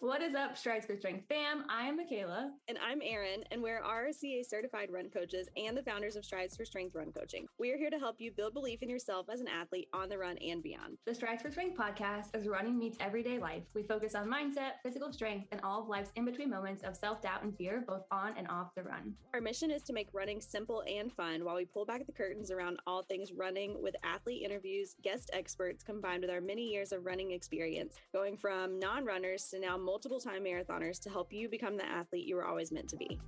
What is up, Strides for Strength fam? I'm Michaela. And I'm Erin, and we're RRCA certified run coaches and the founders of Strides for Strength Run Coaching. We are here to help you build belief in yourself as an athlete on the run and beyond. The Strides for Strength podcast is running meets everyday life. We focus on mindset, physical strength, and all of life's in between moments of self doubt and fear, both on and off the run. Our mission is to make running simple and fun while we pull back the curtains around all things running with athlete interviews, guest experts, combined with our many years of running experience, going from non runners to now multiple time marathoners to help you become the athlete you were always meant to be.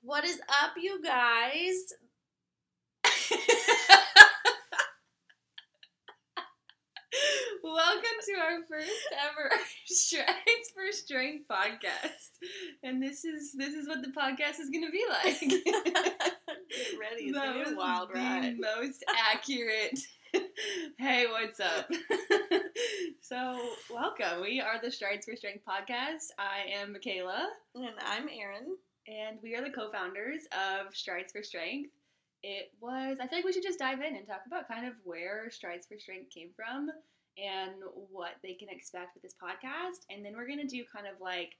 What is up, you guys? Welcome to our first ever Strides for Strength podcast, and this is this is what the podcast is going to be like. Get ready, it's That was a wild the ride. most accurate. hey, what's up? so, welcome. We are the Strides for Strength podcast. I am Michaela. And I'm Erin. and we are the co-founders of Strides for Strength. It was I feel like we should just dive in and talk about kind of where Strides for Strength came from and what they can expect with this podcast, and then we're gonna do kind of like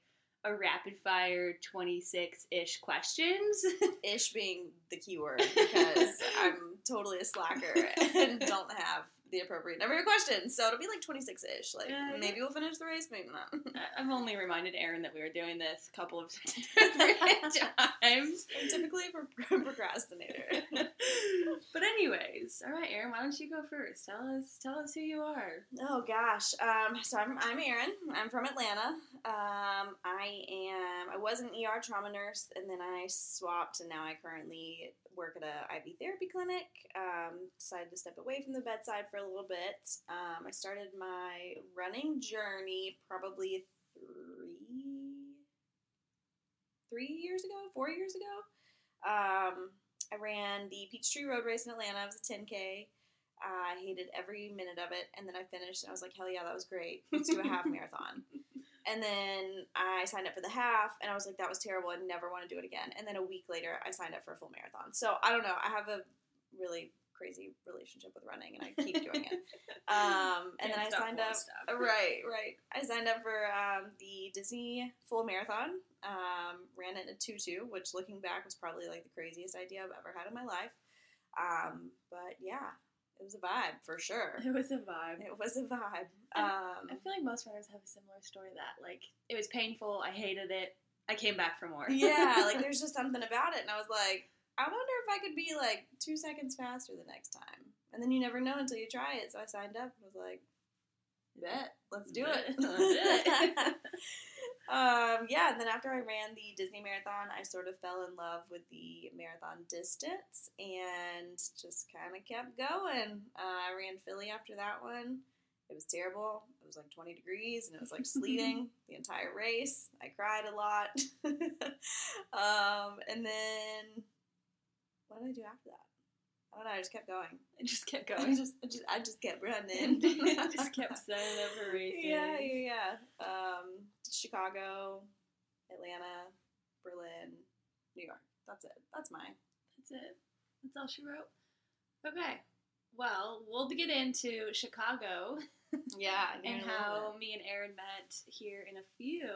a rapid fire 26 ish questions. Ish being the key word because I'm totally a slacker and don't have the appropriate number of questions. So it'll be like 26 ish. Like yeah. maybe we'll finish the race, maybe not. I've only reminded Erin that we were doing this a couple of times. I'm typically a pro- procrastinator. but anyways, all right, Erin, why don't you go first? Tell us, tell us who you are. Oh gosh. Um, so I'm I'm Erin. I'm from Atlanta. Um, I am I was an ER trauma nurse and then I swapped and now I currently work at a IV therapy clinic. Um, decided to step away from the bedside for a little bit. Um, I started my running journey probably three three years ago, four years ago. Um, I ran the Peachtree Road Race in Atlanta. It was a 10K. I hated every minute of it, and then I finished, and I was like, "Hell yeah, that was great! Let's do a half marathon." And then I signed up for the half, and I was like, "That was terrible. I never want to do it again." And then a week later, I signed up for a full marathon. So I don't know. I have a really crazy relationship with running, and I keep doing it. Um, and then I signed up. stop. Right, right. I signed up for um, the Disney full marathon. Um, ran it in a tutu, which looking back was probably like the craziest idea I've ever had in my life. Um, but yeah, it was a vibe for sure. It was a vibe. It was a vibe. I- Um, I feel like most runners have a similar story that like it was painful. I hated it. I came back for more. yeah, like there's just something about it, and I was like, I wonder if I could be like two seconds faster the next time. And then you never know until you try it. So I signed up and was like, bet, let's do it. Let's it. um, yeah, and then after I ran the Disney Marathon, I sort of fell in love with the marathon distance and just kind of kept going. Uh, I ran Philly after that one. It was terrible. It was like 20 degrees and it was like sleeting the entire race. I cried a lot. um, and then what did I do after that? I don't know. I just kept going. I just kept I going. just, I just, I just kept running. I just kept signing up for races. Yeah, yeah, yeah. Um, Chicago, Atlanta, Berlin, New York. That's it. That's mine. That's it. That's all she wrote. Okay. Well, we'll get into Chicago Yeah, and how me and Aaron met here in a few.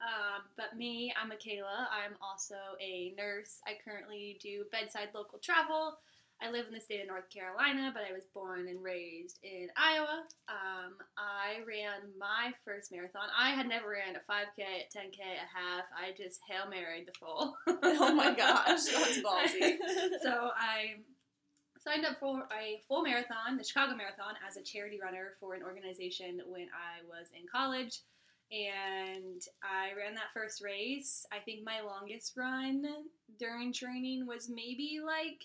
Um, but me, I'm Michaela. I'm also a nurse. I currently do bedside local travel. I live in the state of North Carolina, but I was born and raised in Iowa. Um, I ran my first marathon. I had never ran a 5K, a 10K, a half. I just Hail Married the full. Oh my gosh, that's ballsy. so I signed up for a full marathon, the Chicago Marathon, as a charity runner for an organization when I was in college. And I ran that first race. I think my longest run during training was maybe like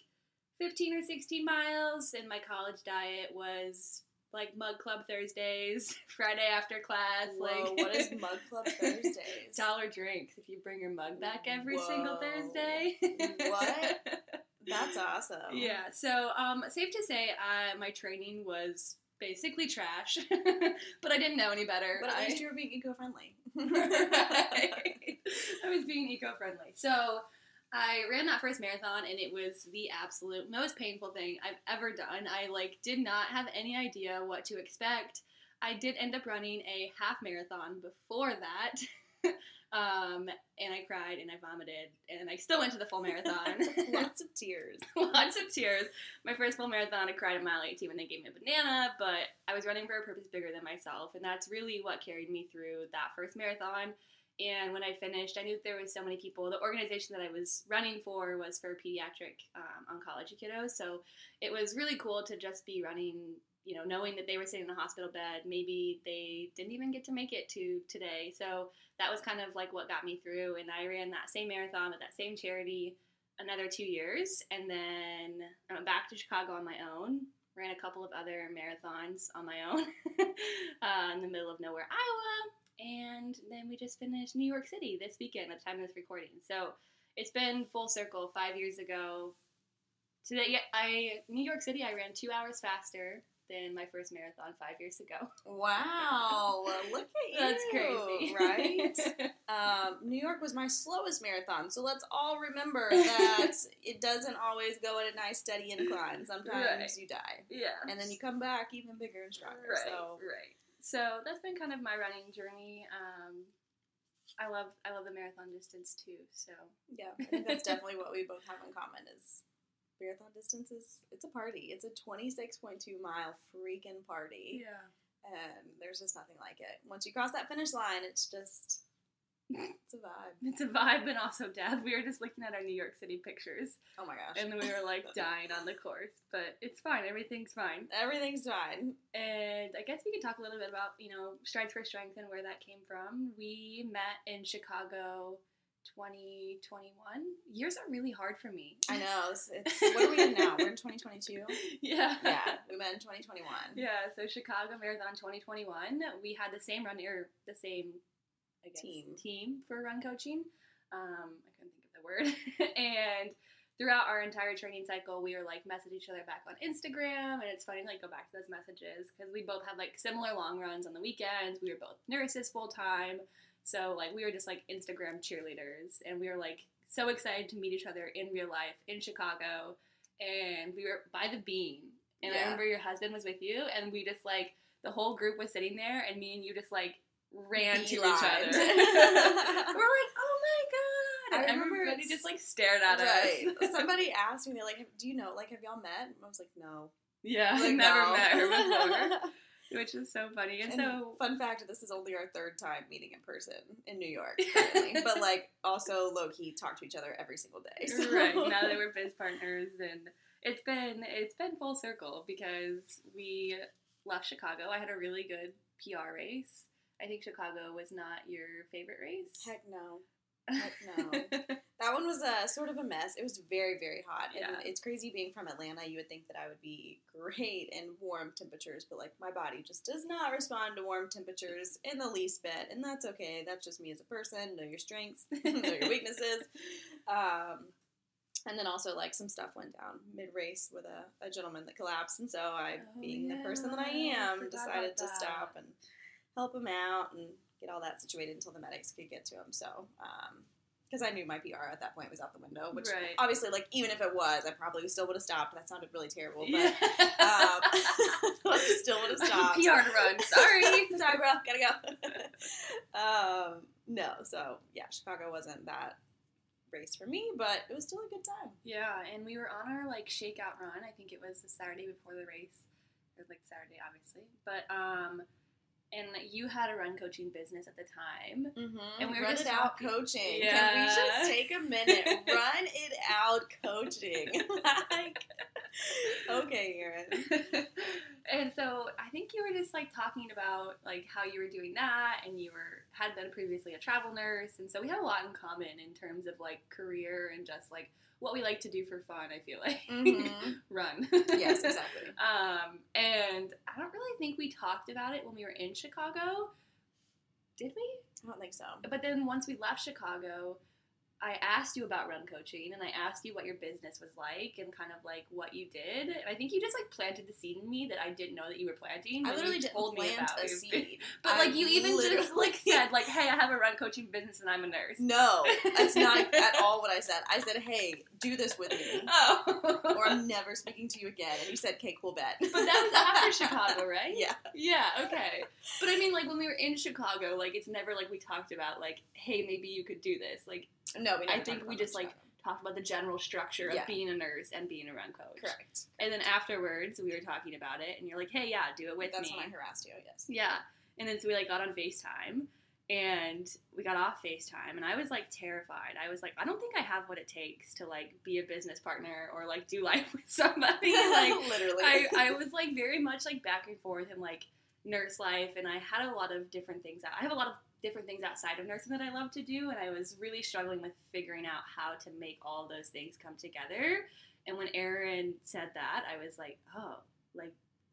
15 or 16 miles, and my college diet was like Mug Club Thursdays, Friday after class. Whoa, like what is Mug Club Thursdays? Dollar drinks if you bring your mug back every single Thursday. What? That's awesome. Yeah. So, um, safe to say, uh, my training was basically trash, but I didn't know any better. But at I, least you were being eco-friendly. Right. I was being eco-friendly. So, I ran that first marathon and it was the absolute most painful thing I've ever done. I like did not have any idea what to expect. I did end up running a half marathon before that. um, and I cried and I vomited and I still went to the full marathon. Lots of tears. Lots of tears. My first full marathon, I cried at mile 18 when they gave me a banana, but I was running for a purpose bigger than myself, and that's really what carried me through that first marathon. And when I finished, I knew there was so many people. The organization that I was running for was for pediatric um, oncology kiddos, so it was really cool to just be running. You know, knowing that they were sitting in a hospital bed, maybe they didn't even get to make it to today. So that was kind of like what got me through. And I ran that same marathon with that same charity another two years, and then I went back to Chicago on my own. Ran a couple of other marathons on my own uh, in the middle of nowhere, Iowa, and then we just finished New York City this weekend at the time of this recording. So it's been full circle. Five years ago today, yeah, I New York City. I ran two hours faster than my first marathon five years ago. Wow, look at you. That's crazy, right? um, New York was my slowest marathon, so let's all remember that it doesn't always go at a nice steady incline. Sometimes Right. you die, yeah, and then you come back even bigger and stronger. right, So right. So that's been kind of my running journey. Um, I love I love the marathon distance too. So yeah, I think that's definitely what we both have in common is marathon distance is it's a party. It's a twenty six point two mile freaking party. yeah, and there's just nothing like it. Once you cross that finish line, it's just it's a vibe. it's a vibe and also death. We were just looking at our New York City pictures, Oh my gosh, and we were like dying on the course, but it's fine. Everything's fine. everything's fine. And I guess we can talk a little bit about, you know, Strides for Strength and where that came from. We met in Chicago 2021. Years are really hard for me. I know. It's, it's what are we in now? We're in 2022. yeah. Yeah, we met in 2021. Yeah, so Chicago Marathon 2021, we had the same run or the same I guess, Team. team for run coaching. Um, I couldn't think of the word. and throughout our entire training cycle, we were like message each other back on Instagram, and it's funny to like go back to those messages because we both had like similar long runs on the weekends. We were both nurses full time, so like we were just like Instagram cheerleaders, and we were like so excited to meet each other in real life in Chicago, and we were by the Bean, and I remember your husband was with you, and we just like the whole group was sitting there, and me and you just like ran to each other. we're like, oh my god! I remember everybody just like stared at right. us. Somebody asked me, they're like, "Do you know? Like, have y'all met?" And I was like, "No." yeah, Like, never no. met her before, which is so funny. And, And so, fun fact: this is only our third time meeting in person in New York, but like also low key talk to each other every single day. so- right now that we're biz partners, and it's been it's been full circle because we left Chicago. I had a really good PR race. I think Chicago was not your favorite race. Heck no. No. That one was a sort of a mess. It was very, very hot. And Yeah. it's crazy being from Atlanta. You would think that I would be great in warm temperatures, but like my body just does not respond to warm temperatures in the least bit. And that's okay. That's just me as a person. Know your strengths, know your weaknesses. Um, and then also like some stuff went down mid race with a, a gentleman that collapsed. And so I, Oh, being the person that I yeah, I am, decided to stop and help him out and get all that situated until the medics could get to him. So, because I knew my PR at that point was out the window, which Right. obviously, like, even if it was, I probably still would have stopped. That sounded really terrible, but Yeah. um, still would have stopped. PR to run. Sorry. Sorry, bro. Gotta go. um, no, so yeah, Chicago wasn't that race for me, but it was still a good time. Yeah, and we were on our like shakeout run. I think it was the Saturday before the race. It was like Saturday, obviously. But um, and you had a run coaching business at the time. Mm-hmm. And we were run just it out talking- coaching. Can we just take a minute? run it out coaching. like, okay, Erin. and so I think you were just like talking about like how you were doing that, and you were had been previously a travel nurse, and so we had a lot in common in terms of like career and just like what we like to do for fun. I feel like Mhm. run. Yes, exactly. Um, and I don't really think we talked about it when we were in Chicago. Did we? I don't think so. But then once we left Chicago, I asked you about run coaching and I asked you what your business was like and kind of like what you did. And I think you just like planted the seed in me that I didn't know that you were planting. I literally didn't told me about a your seed. But I like you even just like said like, hey, I have a run coaching business and I'm a nurse. No, that's not at all what I said. I said, "Hey, do this with me, Oh. or I'm never speaking to you again." And you said, "Okay, cool bet." but that was after Chicago, right? Yeah. Yeah, okay. But I mean, like when we were in Chicago, like it's never like we talked about like, hey, maybe you could do this. Like No, we. I think we just, that. like, talked about the general structure of Yeah. being a nurse and being a run coach. correct. And then afterwards, we were talking about it, and you're like, hey, yeah, do it with That's me. when I harassed you. Yes. Yeah. And then so we like got on FaceTime and we got off FaceTime and I was like terrified. I was like, I don't think I have what it takes to like be a business partner or like do life with somebody. like literally. I, I was like very much like back and forth in like nurse life and I had a lot of different things. I have a lot of different things outside of nursing that I love to do and I was really struggling with figuring out how to make all those things come together. And when Erin said that, I was like, oh, like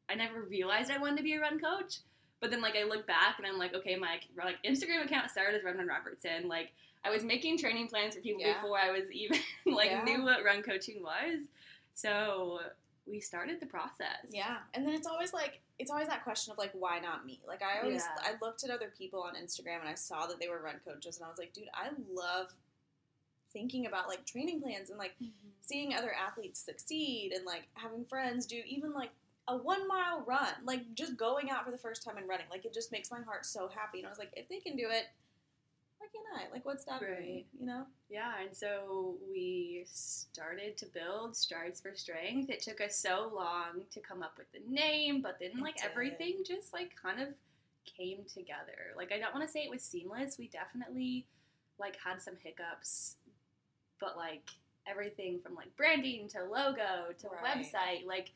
I never realized I wanted to be a run coach. But then like I look back and I'm like, okay, my like Instagram account started as Reverend Robertson. Like I was making training plans for people Yeah. before I was even like Yeah. knew what run coaching was. So we started the process. Yeah, and then it's always like it's always that question of like why not me? Like I always Yeah. I looked at other people on Instagram and I saw that they were run coaches and I was like, dude, I love thinking about like training plans and like mm-hmm. seeing other athletes succeed and like having friends do even like a one mile run, like just going out for the first time and running. Like it just makes my heart so happy. And I was like, if they can do it, why can't I? Like what's stopping me? You know? Yeah, and so we started to build Strides for Strength. It took us so long to come up with the name, but then like everything just like kind of came together. Like I don't want to say it was seamless. We definitely like had some hiccups, but like everything from like branding to logo to Right. website, like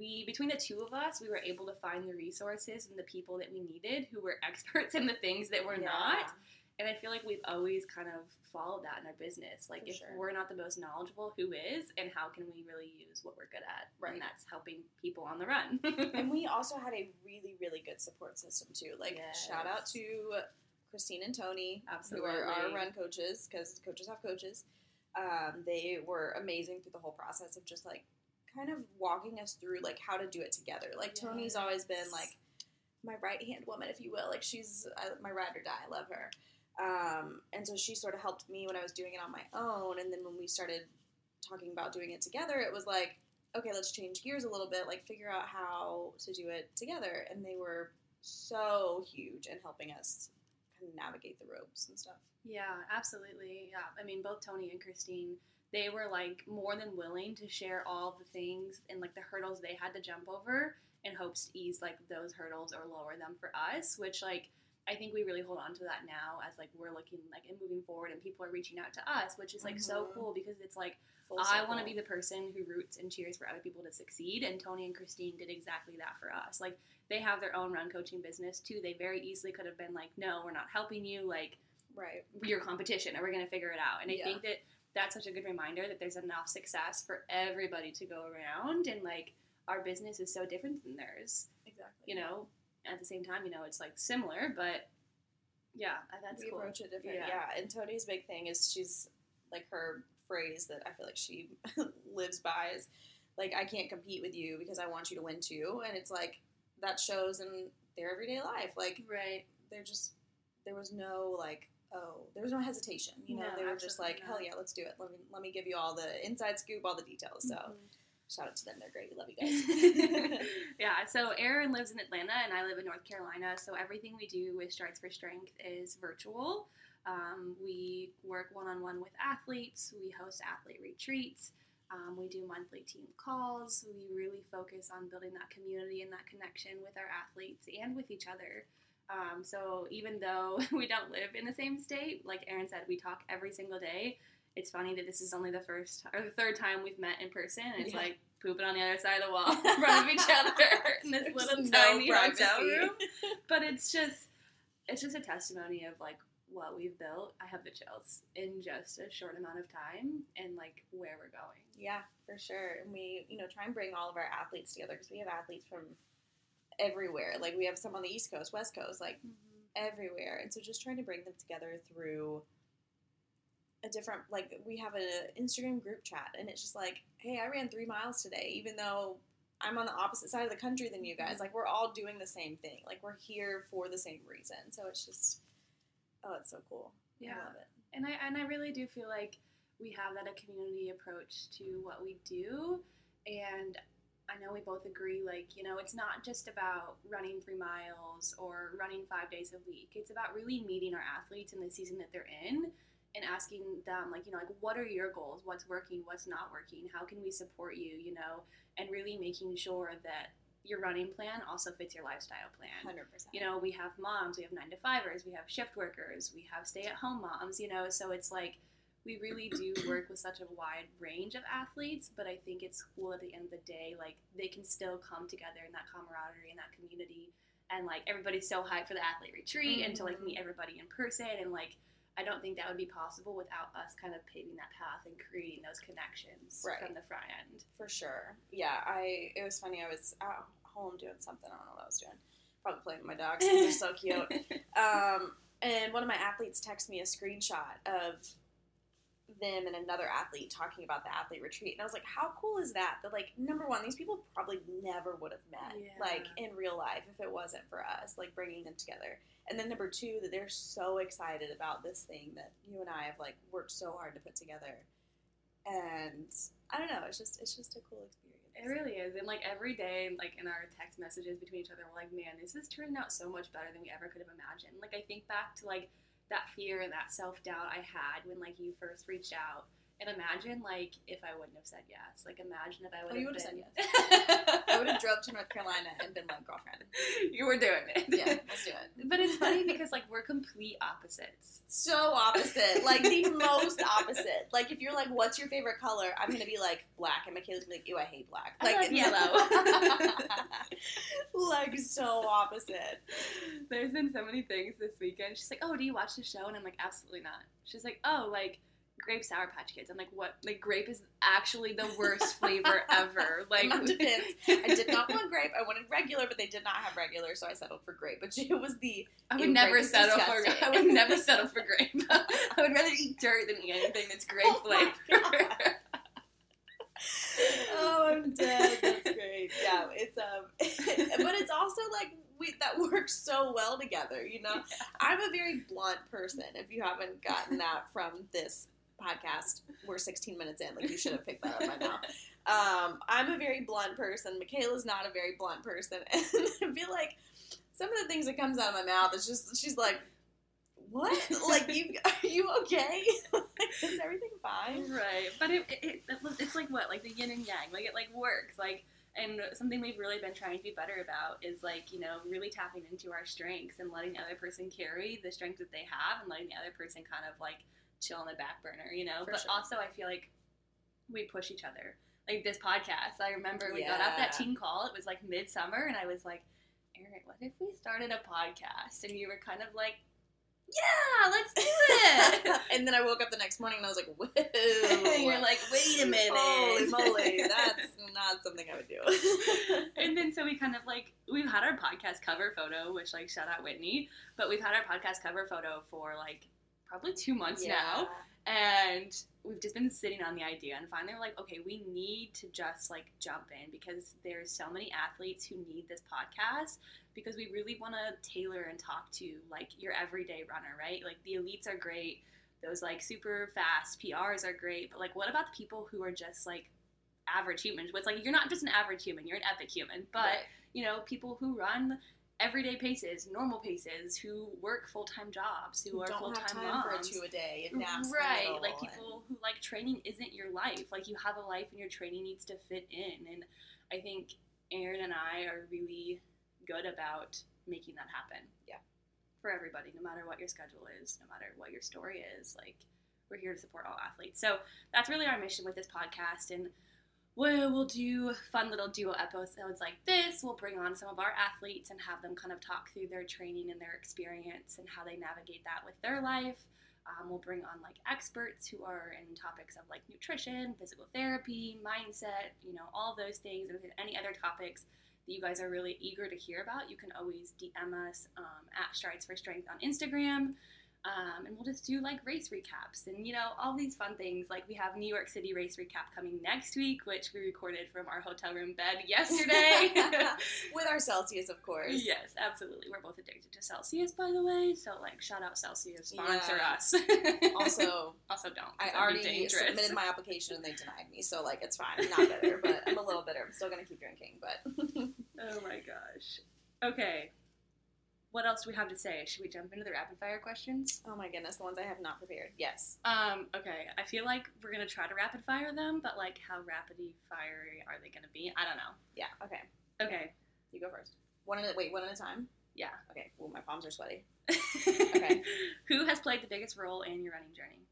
we between the two of us, we were able to find the resources and the people that we needed who were experts in the things that we're not. And I feel like we've always kind of followed that in our business. Like, For if sure. we're not the most knowledgeable, who is? And how can we really use what we're good at? Right. And that's helping people on the run. And we also had a really, really good support system too. Like Yes. shout out to Christine and Tony, Absolutely. who are our run coaches because coaches have coaches. Um, they were amazing through the whole process of just like kind of walking us through like how to do it together. Like Tony's always been like my right hand woman, if you will. Like she's my ride or die. I love her. Um, and so she sort of helped me when I was doing it on my own. And then when we started talking about doing it together, it was like, okay, let's change gears a little bit, like figure out how to do it together. And they were so huge in helping us kind of navigate the ropes and stuff. yeah, absolutely. Yeah. I mean, both Tony and Christine, they were like more than willing to share all the things and like the hurdles they had to jump over in hopes to ease like those hurdles or lower them for us, which like I think we really hold on to that now as like we're looking like and moving forward and people are reaching out to us, which is like so Mhm. cool because it's like Full I want to be the person who roots and cheers for other people to succeed, and Tony and Christine did exactly that for us. Like they have their own run coaching business too. They very easily could have been like, "No, we're not helping you. Like right. we're competition, and we're gonna figure it out." And I Yeah. think that that's such a good reminder that there's enough success for everybody to go around, and like our business is so different than theirs. Exactly. You know, at the same time, you know, it's like similar, but yeah, that's we cool. approach it different. Yeah. Yeah. And Tony's big thing is she's like her phrase that I feel like she lives by is like I can't compete with you because I want you to win too. And it's like that shows in their everyday life. Like Right. they're just there was no like oh there was no hesitation. You know No, they were just like hell yeah let's do it. Let me let me give you all the inside scoop, all the details. So Mhm. Shout out to them. They're great. We love you guys. yeah, so Erin lives in Atlanta and I live in North Carolina. So everything we do with Strides for Strength is virtual. Um, we work one on one with athletes, we host athlete retreats, um, we do monthly team calls. We really focus on building that community and that connection with our athletes and with each other. Um, so even though we don't live in the same state, like Erin said, we talk every single day. It's funny that this is only the first or the third time we've met in person. It's Yeah. like pooping on the other side of the wall in front of each other in this There's little no tiny hotel room. But it's just it's just a testimony of like what we've built. I have the chills in just a short amount of time and like where we're going. Yeah, for sure. And we, you know, try and bring all of our athletes together because we have athletes from everywhere. Like we have some on the East Coast, West Coast, like mm-hmm. everywhere. And so just trying to bring them together through a different like we have an Instagram group chat, and it's just like, hey, I ran three miles today, even though I'm on the opposite side of the country than you guys. Mm-hmm. Like we're all doing the same thing. Like we're here for the same reason. So it's just, oh, it's so cool. Yeah. I love it. And I and I really do feel like we have that a community approach to what we do, and I know we both agree. Like you know, it's not just about running three miles or running five days a week. It's about really meeting our athletes in the season that they're in. And asking them, like, you know, like, what are your goals? What's working? What's not working? How can we support you? You know, and really making sure that your running plan also fits your lifestyle plan. Hundred percent. You know, we have moms, we have nine to fivers, we have shift workers, we have stay at home moms, you know, so it's like we really do work with such a wide range of athletes, but I think it's cool at the end of the day, like they can still come together in that camaraderie and that community and like everybody's so hyped for the athlete retreat and to like meet mm-hmm. everybody in person and like I don't think that would be possible without us kind of paving that path and creating those connections Right. from the front end. For sure. Yeah, I. It was funny. I was at home doing something. I don't know what I was doing. Probably playing with my dogs because they're so cute. Um, and one of my athletes texted me a screenshot of them and another athlete talking about the athlete retreat, and I was like, "How cool is that?" That like, number one, these people probably never would have met Yeah. like in real life if it wasn't for us, like bringing them together. And then number two, that they're so excited about this thing that you and I have like worked so hard to put together. And I don't know, it's just it's just a cool experience. It really is. And like every day, like in our text messages between each other, we're like, man, this is turning out so much better than we ever could have imagined. Like I think back to like that fear and that self doubt I had when like you first reached out. And imagine like if I wouldn't have said yes. Like imagine if I would Oh, you have would've been said I would have drove to North Carolina and been like girlfriend. you were doing it. Yeah, let's do it. But it's funny because like we're complete opposites. So opposite, like the most opposite. Like if you're like, "What's your favorite color?" I'm gonna be like black, and Michaela's gonna be like, "Ew, I hate black." I like yellow. like so opposite. There's been so many things this weekend. She's like, "Oh, do you watch the show?" And I'm like, "Absolutely not." She's like, "Oh, like grape sour patch kids." I'm like, "What? Like grape is actually the worst flavor ever." Like I did not want grape. I wanted regular, but they did not have regular, so I settled for grape. But it was the I would never settle for. I would never settle for grape. I would rather eat dirt than eat anything that's grape Oh flavor. oh, I'm dead. That's great. Yeah, it's um, but it's also like we that works so well together. You know, I'm a very blunt person. If you haven't gotten that from this podcast, we're 16 minutes in. Like you should have picked that up by now. Um, I'm a very blunt person. Michaela's not a very blunt person, and I feel like some of the things that comes out of my mouth is just she's like. What? Like you? Are you okay? is everything fine? right, but it, it, it it's like what like the yin and yang. Like it like works. Like and something we've really been trying to be better about is like you know really tapping into our strengths and letting the other person carry the strength that they have and letting the other person kind of like chill on the back burner. You know, For but sure. also I feel like we push each other. Like this podcast, I remember we got out that Yeah. team call. It was like midsummer, and I was like, Erin, what if we started a podcast? And you were kind of like, Yeah, let's do it. and then I woke up the next morning and I was like, whoa. And you're like, wait a minute. Holy moly, that's not something I would do. and then so we kind of like we've had our podcast cover photo, which like shout out Whitney, but we've had our podcast cover photo for like probably two months now, and we've just been sitting on the idea, and finally we're like, okay, we need to just like jump in because there's so many athletes who need this podcast because we really want to tailor and talk to like your everyday runner, right? Like the elites are great. Those like super fast PRs are great, but like what about the people who are just like average humans? What's like you're not just an average human, you're an epic human. But Right. you know, people who run everyday paces, normal paces, who work full time jobs, who are full time time for a moms. two a day and naps right, like and- people who like training isn't your life. Like you have a life and your training needs to fit in. And I think Erin and I are really good about making that happen. Yeah. For everybody, no matter what your schedule is, no matter what your story is, like we're here to support all athletes. So that's really our mission with this podcast and we'll, we'll do fun little duo episodes like this. We'll bring on some of our athletes and have them kind of talk through their training and their experience and how they navigate that with their life. Um, we'll bring on like experts who are in topics of like nutrition, physical therapy, mindset, you know, all those things, and if any other topics that you guys are really eager to hear about, you can always DM us um, at Strides for Strength on Instagram. Um, and we'll just do like race recaps and you know all these fun things. Like we have New York City race recap coming next week, which we recorded from our hotel room bed yesterday. With our Celsius, of course. yes, absolutely. We're both addicted to Celsius, by the way. So like, shout out Celsius, sponsor Yeah. us. Also, also don't. I already dangerous. submitted my application and they denied me, so like it's fine. I'm not bitter, but I'm a little bitter. I'm still gonna keep drinking, but Oh my gosh. Okay. What else do we have to say? Should we jump into the rapid fire questions? oh my goodness, the ones I have not prepared. Yes. Um, okay. I feel like we're gonna try to rapid fire them, but like how rapidly fiery are they gonna be? I don't know. Yeah. Okay. Okay. You go first. One at a, wait. One at a time. Yeah. Okay. Well, my palms are sweaty. okay. Who has played the biggest role in your running journey?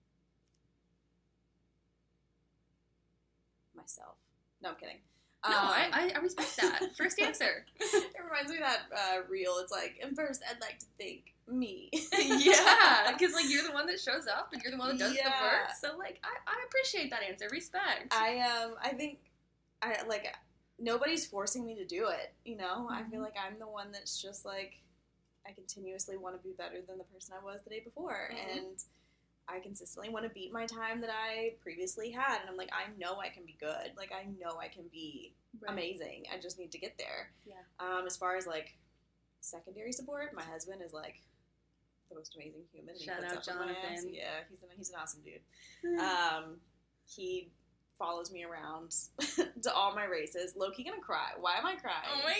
Myself. No, I'm kidding. No, Um, I, I, I respect that. First answer. it reminds me of that uh, reel. It's like, and first, I'd like to thank me. yeah, because like you're the one that shows up and you're the one that does the work. So like I, I appreciate that answer. Respect. I um I think I like nobody's forcing me to do it, you know? I feel Mhm. like I'm the one that's just like I continuously want to be better than the person I was the day before Mhm. and I consistently want to beat my time that I previously had and I'm like I know I can be good. Like I know I can be Right. amazing. I just need to get there. Yeah. Um as far as like secondary support, my husband is like the most amazing human. He Shout puts out up with my ass. Jonathan. Yeah, he's an, he's an awesome dude. Um, he follows me around to all my races. Loki gonna cry. Why am I crying? oh my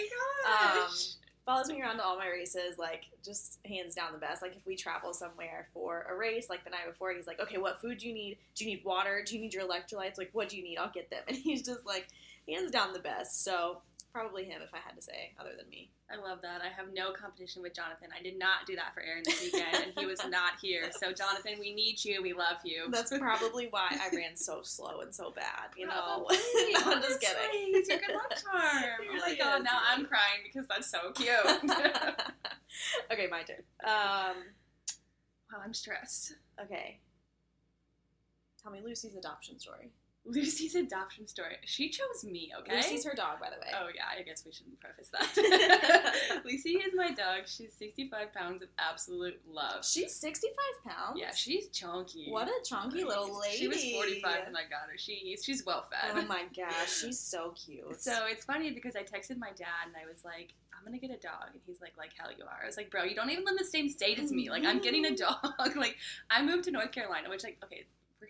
Um, gosh. Follows me around to all my races, like just hands down the best. Like if we travel somewhere for a race, like the night before, he's like, "Okay, what food do you need? Do you need water? Do you need your electrolytes? Like, what do you need? I'll get them." And he's just like, hands down the best. So probably him, if I had to say, other than me. I love that. I have no competition with Jonathan. I did not do that for Erin this weekend, and he was not here. So Jonathan, we need you. We love you. That's probably why I ran so slow and so bad. You know, no, I'm just kidding. He's your good luck charm. He oh my really god, is, now I'm crying because that's so cute. okay, my turn. Um, wow, I'm stressed. okay. Tell me Lucy's adoption story. Lucy's adoption story. She chose me, okay? Lucy's her dog, by the way. Oh yeah, I guess we shouldn't preface that. Lucy is my dog. She's 65 pounds of absolute love. She's 65 pounds. Yeah, she's chunky. What a chunky little lady. She was 45 when I got her. She she's well fed. Oh my gosh, she's so cute. So it's funny because I texted my dad and I was like, I'm gonna get a dog, and he's like, like hell you are. I was like, bro, you don't even live in the same state as me. Like I'm getting a mm-hmm. dog. like I moved to North Carolina, which like okay.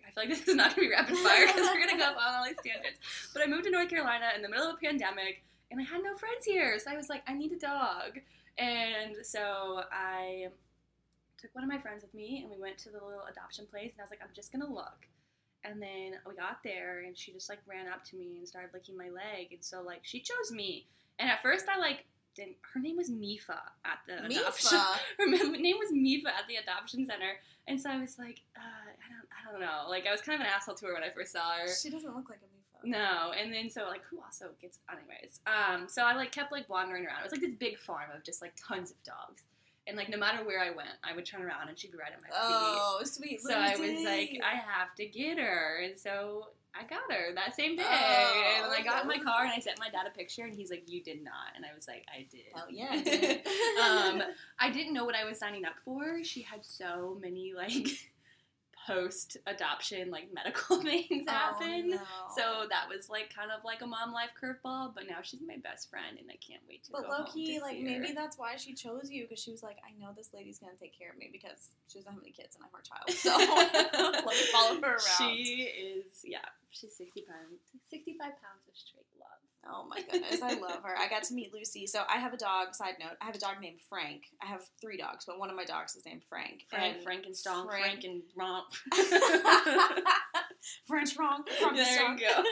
I feel like this is not gonna be rapid fire because we're gonna go off on all these tangents. But I moved to North Carolina in the middle of a pandemic, and I had no friends here, so I was like, I need a dog. And so I took one of my friends with me, and we went to the little adoption place, and I was like, I'm just gonna look. And then we got there, and she just like ran up to me and started licking my leg, and so like she chose me. And at first, I like didn't. Her name was Mifa at the adoption. Mifa. Her name was Mifa at the adoption center, and so I was like, uh, I don't, know. Like I was kind of an asshole to her when I first saw her. She doesn't look like a Mifa. No, and then so like who also gets anyways. Um, so I like kept like wandering around. It was like this big farm of just like tons of dogs, and like no matter where I went, I would turn around and she'd be right at my feet. Oh, sweet So I was like, I have to get her, and so I got her that same day. Oh, and I got in my car and I sent my dad a picture, and he's like, "You did not," and I was like, "I did." Hell yeah, I did. um, I didn't know what I was signing up for. She had so many like post adoption like medical things oh, happen. Oh, no. So that was like kind of like a mom life curveball, but now she's my best friend and I can't wait to But go low key, like maybe that's why she chose you because she was like, I know this lady's gonna take care of me because she doesn't have any kids and I'm her child. So let me follow her around. She is yeah, she's sixty pounds, sixty five pounds of straight love. Oh my goodness, I love her. I got to meet Lucy. So I have a dog. Side note: I have a dog named Frank. I have three dogs, but one of my dogs is named Frank. Frank, And Frankenstein, Frank- Frank and Romp. French Romp, There you go.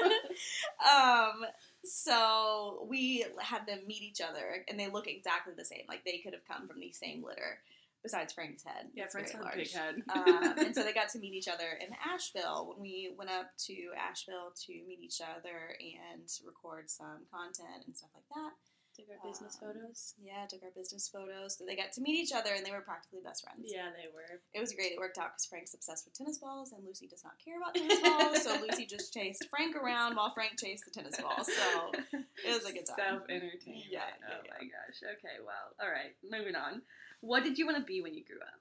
um. So we had them meet each other, and they look exactly the same. Like they could have come from the same litter. Besides Frank's head, Yeah, Frank's got a big head. um, and so they got to meet each other in Asheville when we went up to Asheville to meet each other and record some content and stuff like that. Took our business Um, photos. Yeah, took our business photos. So they got to meet each other and they were practically best friends. Yeah, they were. It was great. It worked out because Frank's obsessed with tennis balls and Lucy does not care about tennis balls. so Lucy just chased Frank around while Frank chased the tennis balls. So it was a good time. Self entertainment. Yeah, Oh yeah, my gosh. Okay. Well. All right. Moving on. What did you want to be when you grew up?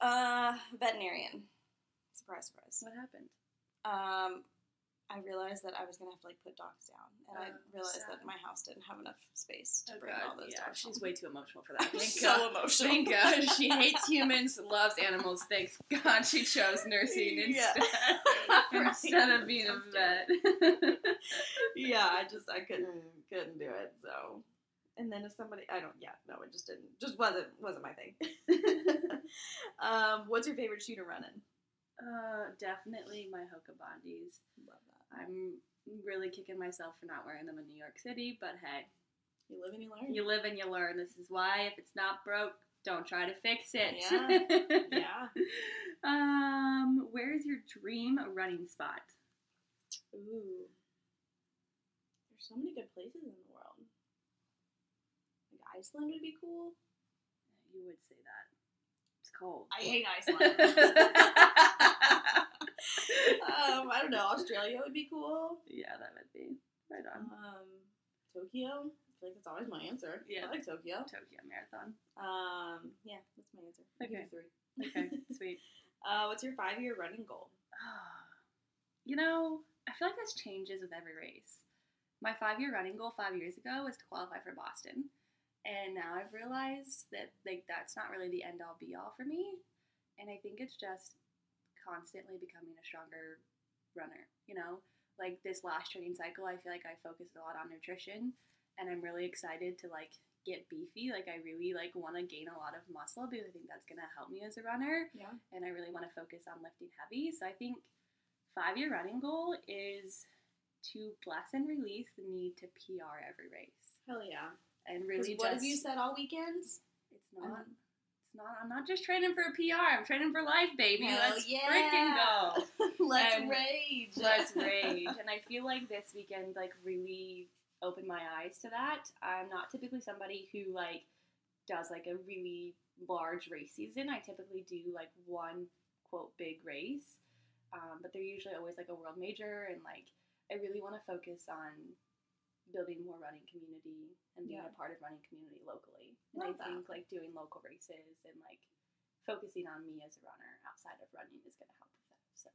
Uh, veterinarian. Surprise, surprise. What happened? Um, I realized that I was gonna have to like put dogs down, and I Oh, realized sad. that my house didn't have enough space to Oh, bring God, all those yeah, dogs. she's home. way too emotional for that. I'm Thank so God. emotional. Thank God. She hates humans, loves animals. Thanks God she chose nursing Yeah. instead, Right. instead of being a vet. yeah, I just I couldn't couldn't do it. So, and then if somebody I don't yeah no it just didn't just wasn't wasn't my thing. um, what's your favorite shoe shooter running? uh, definitely my Hoka Bondis. Love that. I'm really kicking myself for not wearing them in New York City, but hey, You live and you learn. you live and you learn. This is why if it's not broke, don't try to fix it. yeah. yeah. um, where's your dream running spot? Ooh. There's so many good places in the world. Like Iceland would be cool. You would say that. It's cold. I hate Iceland. um, I don't know. Australia would be cool. yeah, that would be right on. Um, Tokyo. I feel like that's always my answer. Yeah. I like Tokyo. Tokyo Marathon. Um, yeah, that's my answer. Okay. you three. Okay, sweet. Uh, what's your five year running goal? You know, I feel like this changes with every race. My five year running goal five years ago was to qualify for Boston. And now I've realized that like that's not really the end all be all for me. And I think it's just constantly becoming a stronger runner, you know? Like this last training cycle, I feel like I focused a lot on nutrition and I'm really excited to like get beefy. Like I really like want to gain a lot of muscle because I think that's going to help me as a runner Yeah. and I really want to focus on lifting heavy. So I think five year running goal is to bless and release the need to PR every race Hell yeah. And really what just have you said all weekends? it's not Um, it's not I'm not just training for a PR I'm training for life baby let's yeah. freaking go Let's And rage. let's rage and I feel like this weekend like really opened my eyes to that I'm not typically somebody who like does like a really large race season I typically do like one quote big race um, but they're usually always like a world major and like I really want to focus on building more running community and being Yeah. a part of running community locally and Love I that. think like doing local races and like focusing on me as a runner outside of running is going to help with that so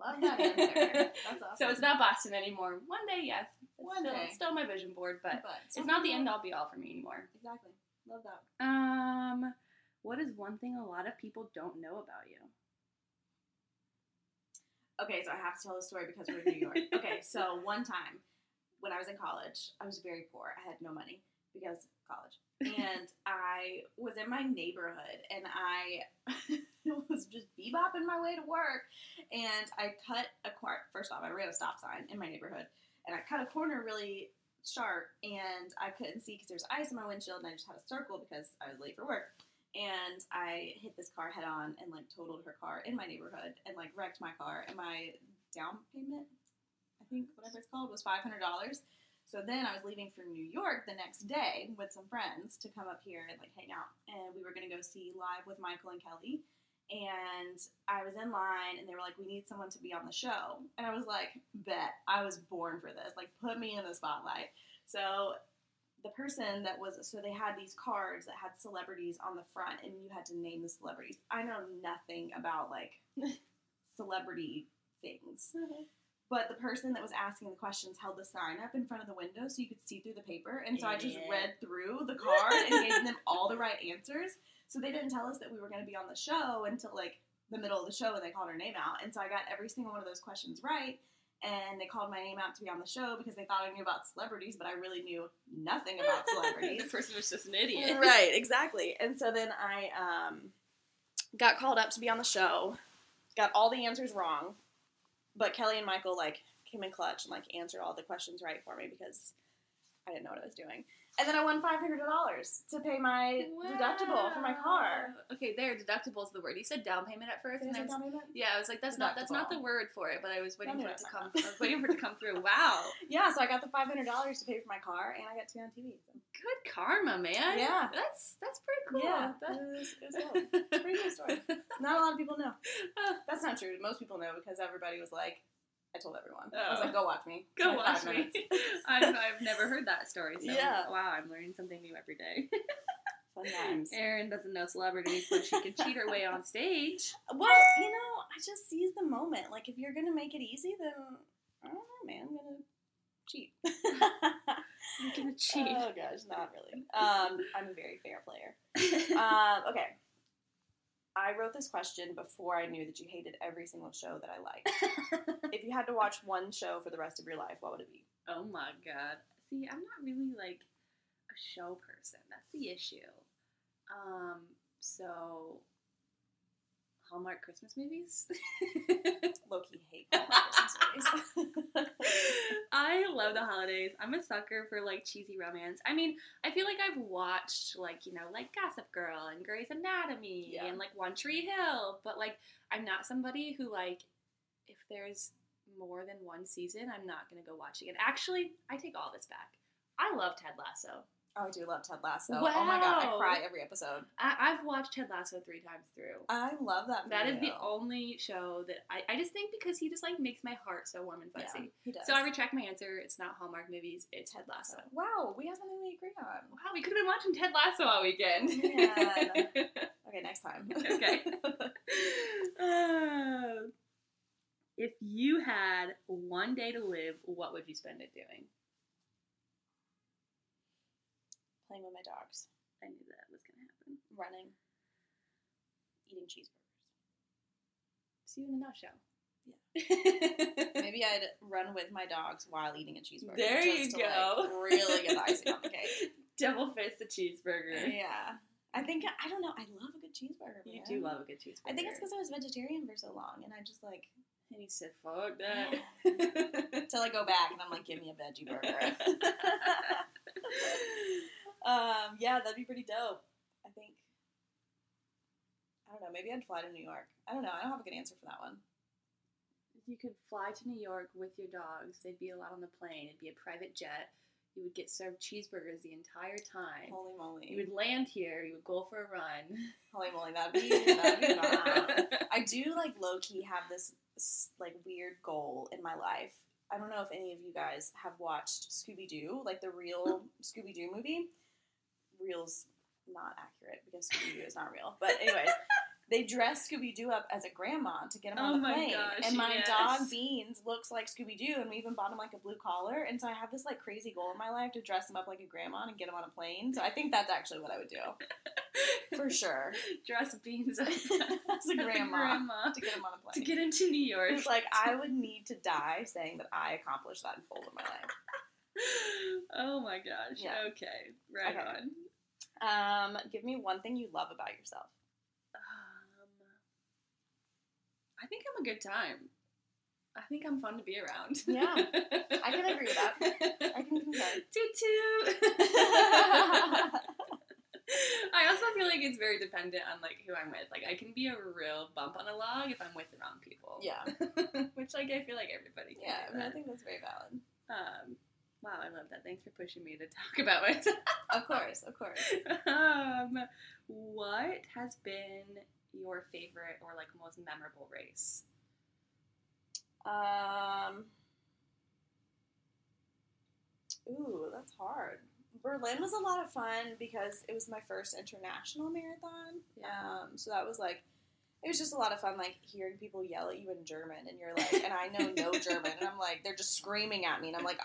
Love that answer. That's awesome. so it's not Boston anymore. One day, yes. It's One still, day. still my vision board, but But it's not the end all be all for me anymore. Exactly. Love that. Um, what is one thing a lot of people don't know about you? Okay, so I have to tell the story because we're in New York. okay, so one time when I was in college, I was very poor. I had no money because college. And I was in my neighborhood and I was just bebopping my way to work. And I cut a corner. First off, I ran a stop sign in my neighborhood and I cut a corner really sharp and I couldn't see because there was ice in my windshield and I just had a circle because I was late for work and I hit this car head on and like totaled her car in my neighborhood and like wrecked my car and my down payment, I think whatever it's called, was five hundred dollars. So then I was leaving for New York the next day with some friends to come up here and like hang out, and we were gonna go see live with Michael and Kelly. And I was in line, and they were like, "We need someone to be on the show," and I was like, "Bet I was born for this! Like, put me in the spotlight." So the person that was so they had these cards that had celebrities on the front and you had to name the celebrities i know nothing about like celebrity things mm-hmm. But the person that was asking the questions held the sign up in front of the window so you could see through the paper and so i just read through the card and gave them all the right answers so they didn't tell us that we were going to be on the show until like the middle of the show when they called our name out and so i got every single one of those questions right and they called my name out to be on the show because they thought I knew about celebrities, but I really knew nothing about celebrities. the person was just an idiot. right, exactly. And so then I um, got called up to be on the show, got all the answers wrong, but Kelly and Michael like came in clutch and like answered all the questions right for me because I didn't know what I was doing. And then I won five hundred dollars to pay my deductible for my car. Okay, there, deductible is the word. You said down payment at first, Did I and say then down payment? yeah, I was like, that's not that's not the word for it, but I was waiting me for it to come. I was waiting for it to come through. Wow, Yeah, so I got the five hundred dollars to pay for my car, and I got to be on TV. So. good karma, man. Yeah. that's that's pretty cool. Yeah, That- it was, it was dope. Pretty cool story. Not a lot of people know. Uh, that's not true. Most people know because everybody was like, I told everyone. I was Oh. like, go watch me. Go watch me. I've, I've never heard that story. So Yeah. wow, I'm learning something new every day. Fun times. Erin doesn't know celebrities, but she can cheat her way on stage. Well, you know, I just seize the moment. Like, if you're gonna make it easy, then I don't know, man. I'm gonna cheat. I'm gonna cheat. Oh gosh, not really. Um, I'm a very fair player. Um, okay. I wrote this question before I knew that you hated every single show that I liked. if you had to watch one show for the rest of your life, what would it be? oh my god. See, I'm not really like a show person. That's the issue. Um, so Hallmark Christmas movies. Low key hate Hallmark Christmas movies. I love the holidays. I'm a sucker for like cheesy romance. I mean, I feel like I've watched like, you know, like Gossip Girl and Grey's Anatomy Yeah. and like One Tree Hill, but like I'm not somebody who like if there's more than one season, I'm not going to go watch it again. Actually, I take all this back. I love Ted Lasso. Oh, I do love Ted Lasso. Oh my god, I cry every episode. I- I've watched Ted Lasso three times through. I love that. That is the only show that I, I just think because he just like makes my heart so warm and Yeah, fuzzy. he does. So I retract my answer. It's not Hallmark movies. It's Ted Lasso. Wow, we have something we agree on. Wow, we could have been watching Ted Lasso all weekend. Okay, next time. Okay. Uh, if you had one day to live, what would you spend it doing? Playing with my dogs, I knew that was going to happen. running, eating cheeseburgers. See you in the nutshell. Yeah. Maybe I'd run with my dogs while eating a cheeseburger. There you to, go. Like, really get the icing on the cake. Double fist the cheeseburger. Yeah. I think I don't know. I love a good cheeseburger. You man. do love a good cheeseburger. I think it's because I was vegetarian for so long, and I just like And he said, fuck that. till I go back and I'm like, give me a veggie burger. um, yeah, that'd be pretty dope. I think. I don't know. Maybe I'd fly to New York. I don't know. I don't have a good answer for that one. you could fly to New York with your dogs. They'd be allowed on the plane. It'd be a private jet. You would get served cheeseburgers the entire time. Holy moly! You would land here. You would go for a run. Holy moly! That'd be that'd be. I do like low key have this like weird goal in my life. I don't know if any of you guys have watched Scooby Doo, like the real Scooby Doo movie. Real's not accurate because Scooby Doo is not real. But anyways, they dress Scooby Doo up as a grandma to get him Oh on the my plane. gosh, and my yes. dog Beans looks like Scooby Doo, and we even bought him like a blue collar. And so I have this like crazy goal in my life to dress him up like a grandma and get him on a plane. So I think that's actually what I would do for sure Dress beans up as a grandma, grandma to get him on a plane to get into New York. It's like I would need to die saying that I accomplished that in full in my life. Oh my gosh. Yeah. Okay. Right Okay. on. Um, give me one thing you love about yourself. Um, I think I'm a good time. I think I'm fun to be around. Yeah, I can agree with that. I can concur. Toot toot. I also feel like it's very dependent on like who I'm with. Like I can be a real bump on a log if I'm with the wrong people. Yeah. Which like I feel like everybody can yeah, I, mean, I think that's very valid. Um, wow, I love that. Thanks for pushing me to talk about myself. Of course, of course. um, what has been your favorite or like most memorable race? Um, ooh, that's hard. Berlin was a lot of fun because it was my first international marathon. Yeah. Um, so that was like, it was just a lot of fun, like hearing people yell at you in German, and you're like, and I know no German, and I'm like, they're just screaming at me, and I'm like,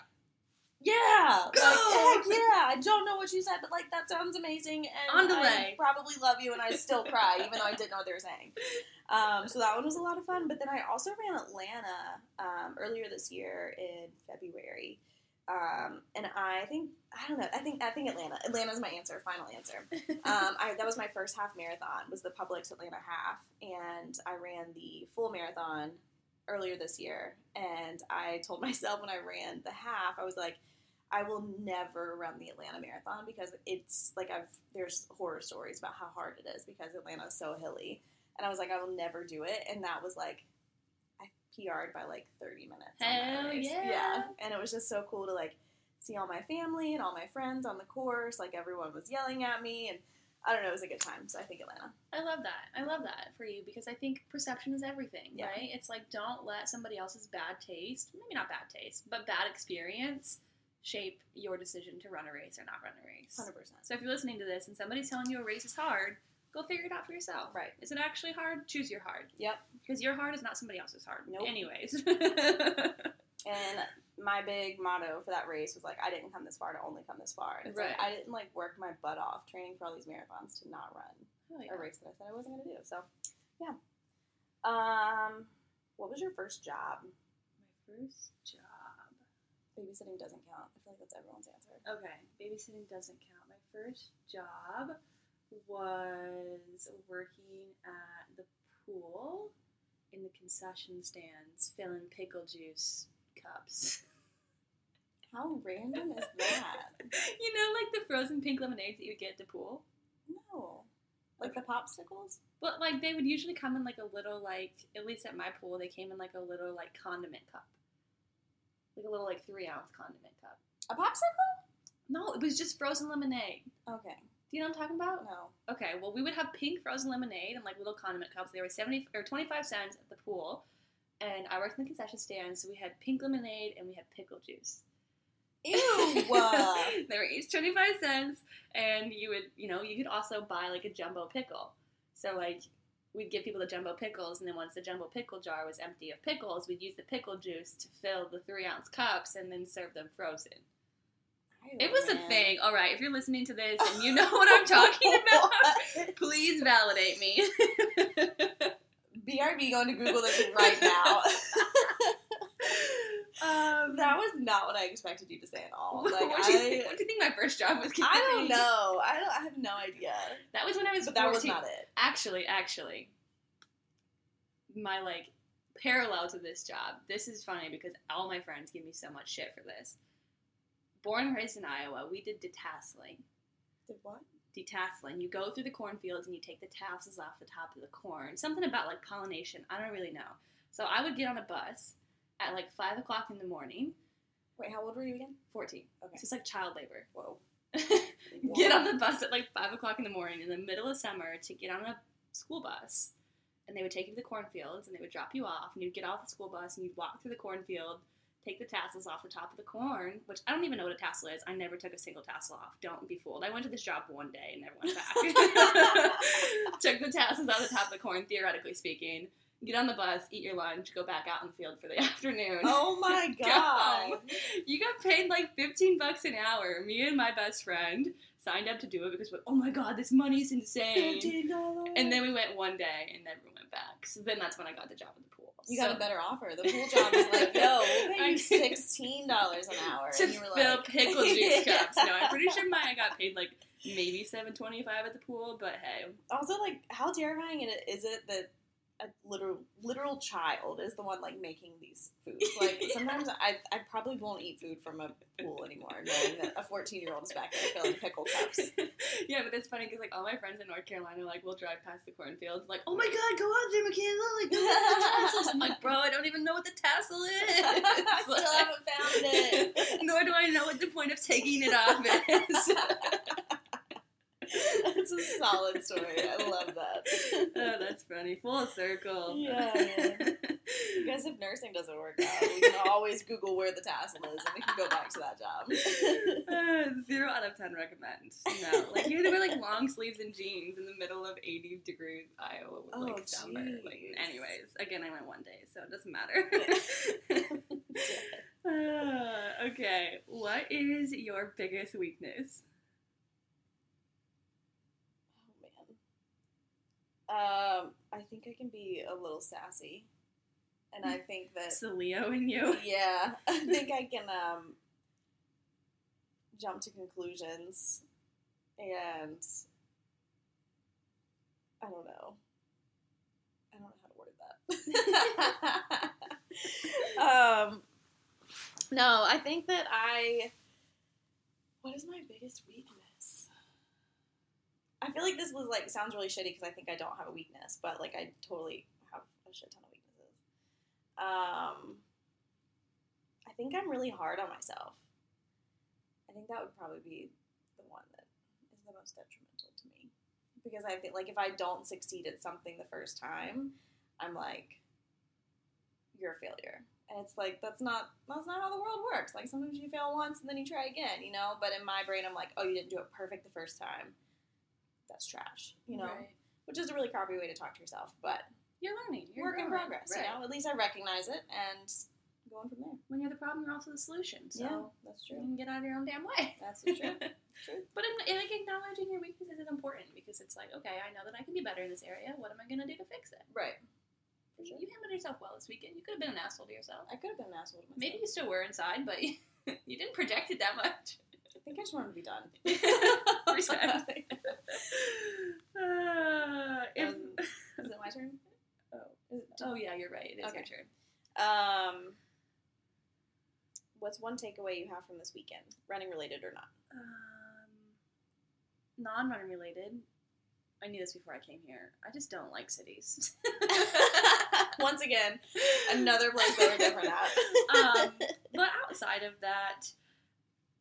yeah, Go! like, heck yeah. I don't know what you said, but like that sounds amazing, and On delay. I probably love you, and I still cry, even though I didn't know what they were saying. Um, so that one was a lot of fun. But then I also ran Atlanta um, earlier this year in February. Um, and I think I don't know. I think I think Atlanta. Atlanta is my answer. Final answer. Um, I, that was my first half marathon. Was the Publix Atlanta half, and I ran the full marathon earlier this year. And I told myself when I ran the half, I was like, I will never run the Atlanta marathon because it's like I've there's horror stories about how hard it is because Atlanta is so hilly. And I was like, I will never do it. And that was like, I PR'd by like 30 minutes. Hell yeah. Yeah. And it was just so cool to like see all my family and all my friends on the course. Like everyone was yelling at me. And I don't know, it was a good time. So I think Atlanta. I love that. I love that for you because I think perception is everything, Yeah. right? It's like don't let somebody else's bad taste, maybe not bad taste, but bad experience shape your decision to run a race or not run a race. Hundred percent. So if you're listening to this and somebody's telling you a race is hard, go figure it out for yourself. Right. Is it actually hard? Choose your hard. Yep. Because your hard is not somebody else's hard. Nope. Anyways. And my big motto for that race was like, I didn't come this far to only come this far. And it's like, Right. I didn't like work my butt off training for all these marathons to not run Oh, yeah. a race that I said I wasn't going to do. So, yeah. Um, what was your first job? My first job. Babysitting doesn't count. I feel like that's everyone's answer. Okay, babysitting doesn't count. My first job was working at the pool in the concession stands, filling pickle juice cups. How random is that? you know, like the frozen pink lemonades that you get at the pool. No. Like the popsicles? But like they would usually come in like a little like at least at my pool they came in like a little like condiment cup, like a little like three ounce condiment cup. A popsicle? No, it was just frozen lemonade. Okay. Do you know what I'm talking about? No. Okay, well, we would have pink frozen lemonade and like little condiment cups. They were seventy or twenty five cents at the pool, and I worked in the concession stand, so we had pink lemonade and we had pickle juice. Ew. they were each twenty five cents, and you would, you know, you could also buy like a jumbo pickle. So like, we'd give people the jumbo pickles, and then once the jumbo pickle jar was empty of pickles, we'd use the pickle juice to fill the three ounce cups and then serve them frozen. It was a thing. All right, if you're listening to this and you know what I'm talking about, please validate me. BRB going to Google this right now. um, that was not what I expected you to say at all. Like what, do you I, think, what do you think my first job was? I don't be? know. I don't. I have no idea. That was when I was. But that was not it. Actually, actually, my like parallel to this job. This is funny because all my friends give me so much shit for this. Born and raised in Iowa, we did detasseling. Did what? Detasseling. You go through the cornfields and you take the tassels off the top of the corn. Something about like pollination. I don't really know. So I would get on a bus at like five o'clock in the morning. Wait, how old were you again? Fourteen. Okay. So it's like child labor. Whoa. get on the bus at like five o'clock in the morning in the middle of summer to get on a school bus, and they would take you to the cornfields and they would drop you off, and you'd get off the school bus and you'd walk through the cornfield, take the tassels off the top of the corn, which I don't even know what a tassel is. I never took a single tassel off. Don't be fooled. I went to this job one day and never went back. took the tassels off the top of the corn, theoretically speaking. Get on the bus, eat your lunch, go back out in the field for the afternoon. Oh my god. home. You got paid like 15 bucks an hour. Me and my best friend signed up to do it because, we're, oh my god, this money's insane. Fifteen dollars. And then we went one day and never went back. So then that's when I got the job at the pool. you got a better offer. The pool job was like, yo, we'll pay you sixteen dollars an hour. to and you were fill like, pickle juice cups. No, I'm pretty sure mine I got paid like maybe 7.25 at the pool, but hey, Also, like, how terrifying is it that a literal literal child is the one like making these foods? Like, sometimes I I probably won't eat food from a pool anymore, knowing that a fourteen year old is back there filling pickle cups. yeah, but it's funny because like all my friends in North Carolina like will drive past the cornfields like, oh my god, go out there, Michaela! Like, go out the tassels. I'm like, bro, I don't even know what the tassel is. I still haven't found it. Nor do I know what the point of taking it off is. Solid story. I love that. oh, that's funny. Full circle. Yeah, guess if nursing doesn't work out, we can always Google where the tassel is, and we can go back to that job. Uh, zero out of ten recommend. No, like you had to wear like long sleeves and jeans in the middle of eighty degrees Iowa with like Oh, summer. Like, anyways, again, I went one day, so it doesn't matter. uh, okay, what is your biggest weakness? Oh man. Um, I think I can be a little sassy, and I think that It's the Leo in you. yeah, I think I can um jump to conclusions, and I don't know. I don't know how to word that. um, no, I think that I. What is my biggest weakness? I feel like this was like sounds really shitty because I think I don't have a weakness, but like I totally have a shit ton of weaknesses. Um, I think I'm really hard on myself. I think that would probably be the one that is the most detrimental to me because I think like if I don't succeed at something the first time, I'm like, you're a failure, And it's like that's not that's not how the world works. Like sometimes you fail once and then you try again, you know. But in my brain, I'm like, oh, you didn't do it perfect the first time. That's trash, you know. Right. Which is a really crappy way to talk to yourself, but You're learning. You're work in progress. Right. You know, at least I recognize it and going from there. When you're the problem, you're also the solution. So yeah, that's true. you can get out of your own damn way. That's true. True. But in, in, like acknowledging your weaknesses is important because it's like, okay, I know that I can be better in this area. What am I gonna do to fix it? Right. For sure. You handled yourself well this weekend. You could have been an asshole to yourself. I could have been an asshole to myself. Maybe you still were inside, but you, you didn't project it that much. I think I just wanted to be done. Uh, if, Um, is it my turn? oh. It- oh yeah, you're right. It is Okay. your turn. Um, what's one takeaway you have from this weekend, running related or not? Um, non-running related. I knew this before I came here. I just don't like cities. Once again, another place that we're different at. um, but outside of that,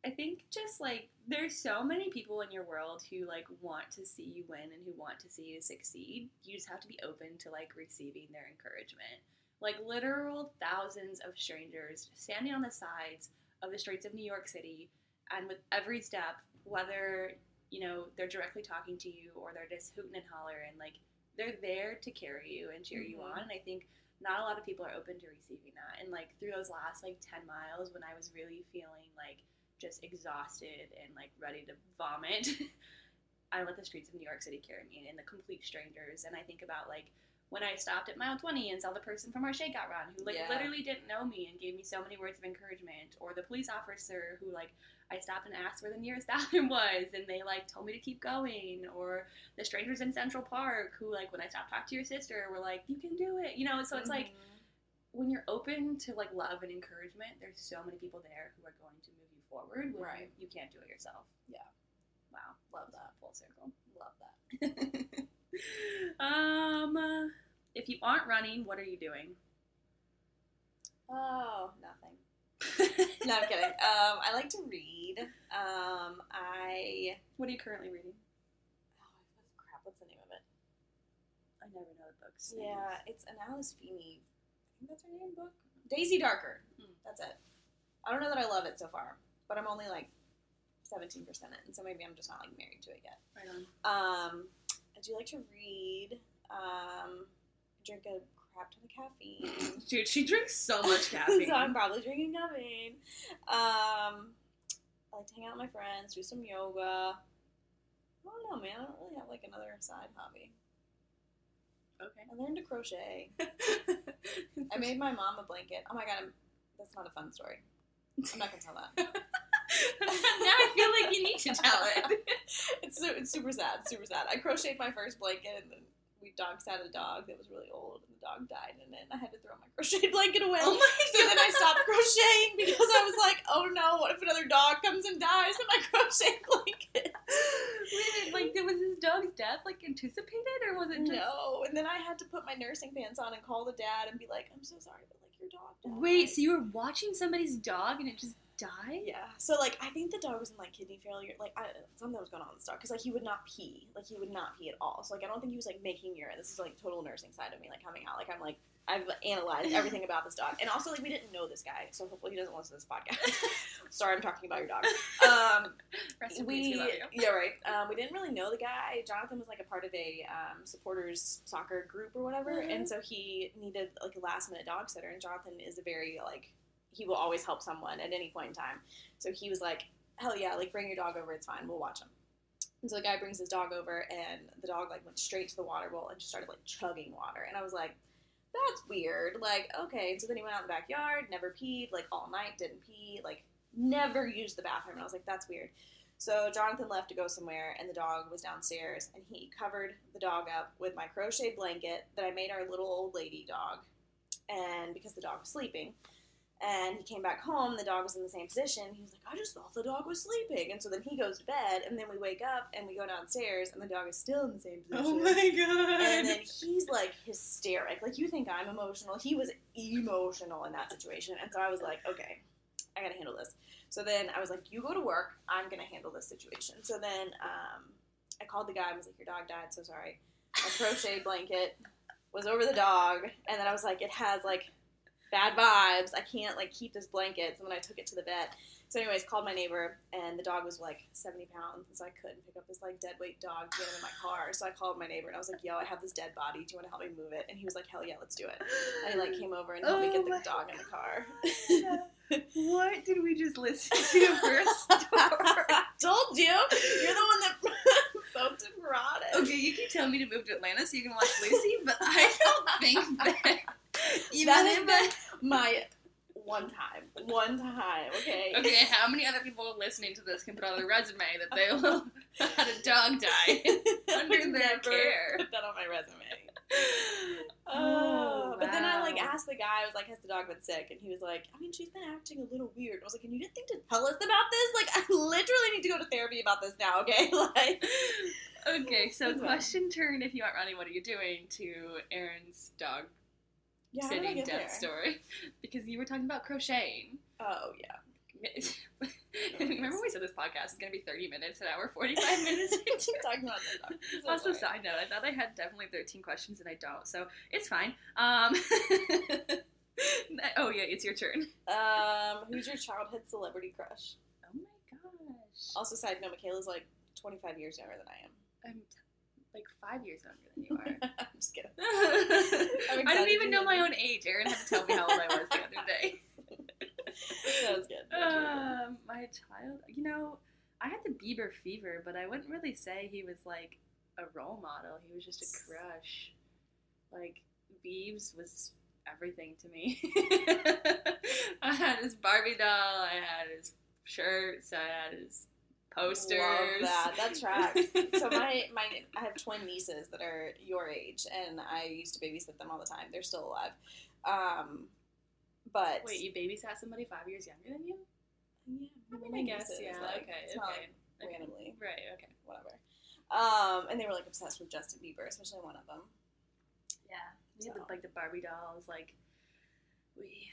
I think just like there's so many people in your world who like want to see you win and who want to see you succeed. You just have to be open to like receiving their encouragement. Like literal thousands of strangers standing on the sides of the streets of New York City, and with every step, whether you know they're directly talking to you or they're just hooting and hollering, like they're there to carry you and cheer you Mhm. on. And I think not a lot of people are open to receiving that. And like through those last like 10 miles when I was really feeling like just exhausted and like ready to vomit, I let the streets of New York City carry me and the complete strangers. And I think about like when I stopped at mile 20 and saw the person from our shakeout run who like Yeah. literally didn't know me and gave me so many words of encouragement, or the police officer who like I stopped and asked where the nearest bathroom was and they like told me to keep going, or the strangers in Central Park who like when I stopped talking to your sister were like you can do it, you know. So it's like Mhm. when you're open to like love and encouragement, there's so many people there who are going to forward when Right. you can't do it yourself. Yeah. Wow. Love that. Full circle. love that. um, if you aren't running, what are you doing? Oh, nothing. No, I'm kidding. Um, I like to read. Um, I what are you currently reading? oh, crap. What's the name of it? I never know the books. Yeah, it's an Alice Feeney. I think that's her name book. Daisy Darker. Hmm. That's it. I don't know that I love it so far, but I'm only like 17% in, so maybe I'm just not like married to it yet. Right on. Um, I do like to read. Um, drink a crap ton of caffeine. Dude, she drinks so much caffeine. so I'm probably drinking caffeine. Um, I like to hang out with my friends, do some yoga. I don't know, man. I don't really have like another side hobby. okay. I learned to crochet. I made my mom a blanket. Oh my god, I'm, that's not a fun story. I'm not gonna tell that. now I feel like you need to tell it. it's it's super sad, super sad. I crocheted my first blanket and then we dog sat a dog that was really old and the dog died and then I had to throw my crocheted blanket away. Oh my so then I stopped crocheting because I was like, oh no, what if another dog comes and dies in my crochet blanket? Wait, like, was this dog's death like anticipated, or was it just? No, and then I had to put my nursing pants on and call the dad and be like, I'm so sorry, but like your dog died. Wait, so you were watching somebody's dog and it just died? Yeah. So like, I think the dog was in like kidney failure. Like, I, something was going on with this dog because like he would not pee. Like he would not pee at all. So like, I don't think he was like making urine. This is like total nursing side of me like coming out. Like I'm like I've analyzed everything about this dog, and also like we didn't know this guy, so hopefully he doesn't listen to this podcast. Sorry, I'm talking about your dog. Um, we peace, we yeah right. Um, we didn't really know the guy. Jonathan was like a part of a um, supporters soccer group or whatever, Mhm. and so he needed like a last minute dog sitter. And Jonathan is a very like he will always help someone at any point in time. So he was like, hell yeah, like bring your dog over. It's fine. We'll watch him. And so the guy brings his dog over, and the dog like went straight to the water bowl and just started like chugging water. And I was like, that's weird. Like, okay. So then he went out in the backyard, never peed, like all night, didn't pee, like never used the bathroom. And I was like, that's weird. So Jonathan left to go somewhere, and the dog was downstairs, and he covered the dog up with my crochet blanket that I made our little old lady dog, and because the dog was sleeping. And he came back home, the dog was in the same position. He was like, I just thought the dog was sleeping. And so then he goes to bed, and then we wake up and we go downstairs, and the dog is still in the same position. Oh my god. And then he's like hysteric. Like you think I'm emotional. He was emotional in that situation. And so I was like, okay, I gotta handle this. So then I was like, you go to work. I'm gonna handle this situation. So then um, I called the guy. I was like, your dog died. So sorry. A crochet blanket was over the dog, and then I was like, it has like bad vibes. I can't like keep this blanket. So then I took it to the vet. So, anyways, called my neighbor, and the dog was like 70 pounds, and so I couldn't pick up this like dead weight dog to get him in my car. So I called my neighbor, and I was like, "Yo, I have this dead body. Do you want to help me move it?" And he was like, "Hell yeah, let's do it." And he like came over and helped me Oh get the my dog in the car. what did we just listen to first? I told you, you're the one that both it. okay, you keep telling me to move to Atlanta so you can watch Lucy, but I don't think that even That has been my one time, one time. Okay. Okay, how many other people listening to this can put on their resume that they will had a dog die under their care? Put that on my resume. Oh, Oh, but then I like asked the guy. I was like, "Has the dog been sick?" And he was like, "I mean, she's been acting a little weird." I was like, "And you didn't think to tell us about this? Like, I literally need to go to therapy about this now." Okay, like, Okay, so question turn if you aren't running, what are you doing to Erin's dog yeah, how did I sitting death there? story? Because you were talking about crocheting. Oh yeah, Remember we said this podcast is going to be 30 minutes, an hour, 45 minutes talking about. I'm so Also, side note, I thought I had definitely 13 questions and I don't, so it's fine. Um, oh, yeah, it's your turn. Um, who's your childhood celebrity crush? Oh my gosh. Also, side note, Michaela's like 25 years younger than I am. I'm like five years younger than you are. I'm just kidding. I excited didn't even know my own age. Erin had to tell me how old I was the other day. that was good. That was really good. Um, my child, you know, I had the Bieber fever, but I wouldn't really say he was like a role model. He was just a crush. Like Biebs was everything to me. I had his Barbie doll. I had his shirts. I had his posters. Love that. That tracks. so my my I have twin nieces that are your age, and I used to babysit them all the time. They're still alive. Um, but Wait, you babysat somebody five years younger than you? yeah, I mean, I guess, nieces, yeah. like, okay, it's okay. like okay. randomly, Right. Okay. whatever. Um, and they were like obsessed with Justin Bieber, especially one of them. Yeah, we had the, like the Barbie dolls. Like we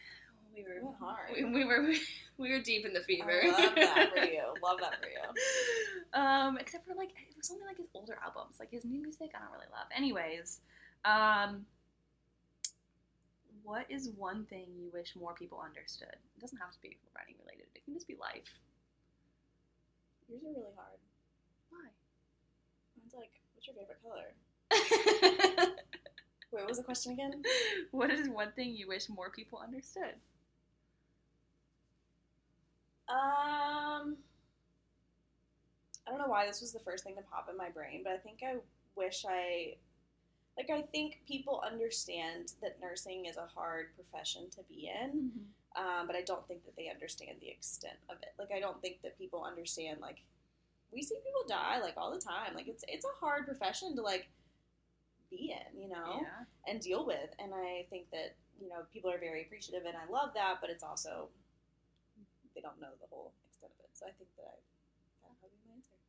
we were hard. We, we were we were deep in the fever. I love that for you. Love that for you. Um, except for like it was only like his older albums. Like his new music, I don't really love. Anyways, um, what is one thing you wish more people understood? It doesn't have to be writing related. It can just be life. Yours are really hard. Why? Mine's like, what's your favorite color? Wait, what was the question again? what is one thing you wish more people understood? Um, I don't know why this was the first thing to pop in my brain, but I think I wish I, like, I think people understand that nursing is a hard profession to be in, um, but I don't think that they understand the extent of it. Like, I don't think that people understand, like, we see people die, like, all the time. Like, it's, it's a hard profession to, like, be in, you know? Yeah. and deal with. And I think that you know people are very appreciative, and I love that. But it's also they don't know the whole extent of it. So I think that I that would be my answer.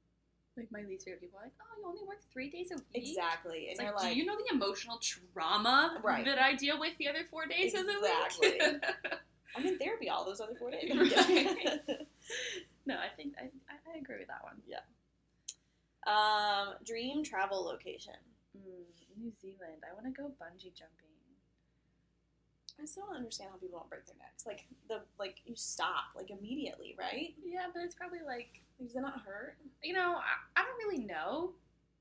Like my least favorite people are like, oh, you only work three days a week. Exactly, and you're like, do you know the emotional trauma Right. that I deal with the other four days of the Exactly. week? I'm in therapy all those other four days. Right. no, I think I, I, I agree with that one. Yeah. Um, dream travel location. Mm, New Zealand. I want to go bungee jumping. I still don't understand how people don't break their necks. Like the like you stop like immediately, right? Yeah, but it's probably like Does it not hurt? you know I, I don't really know.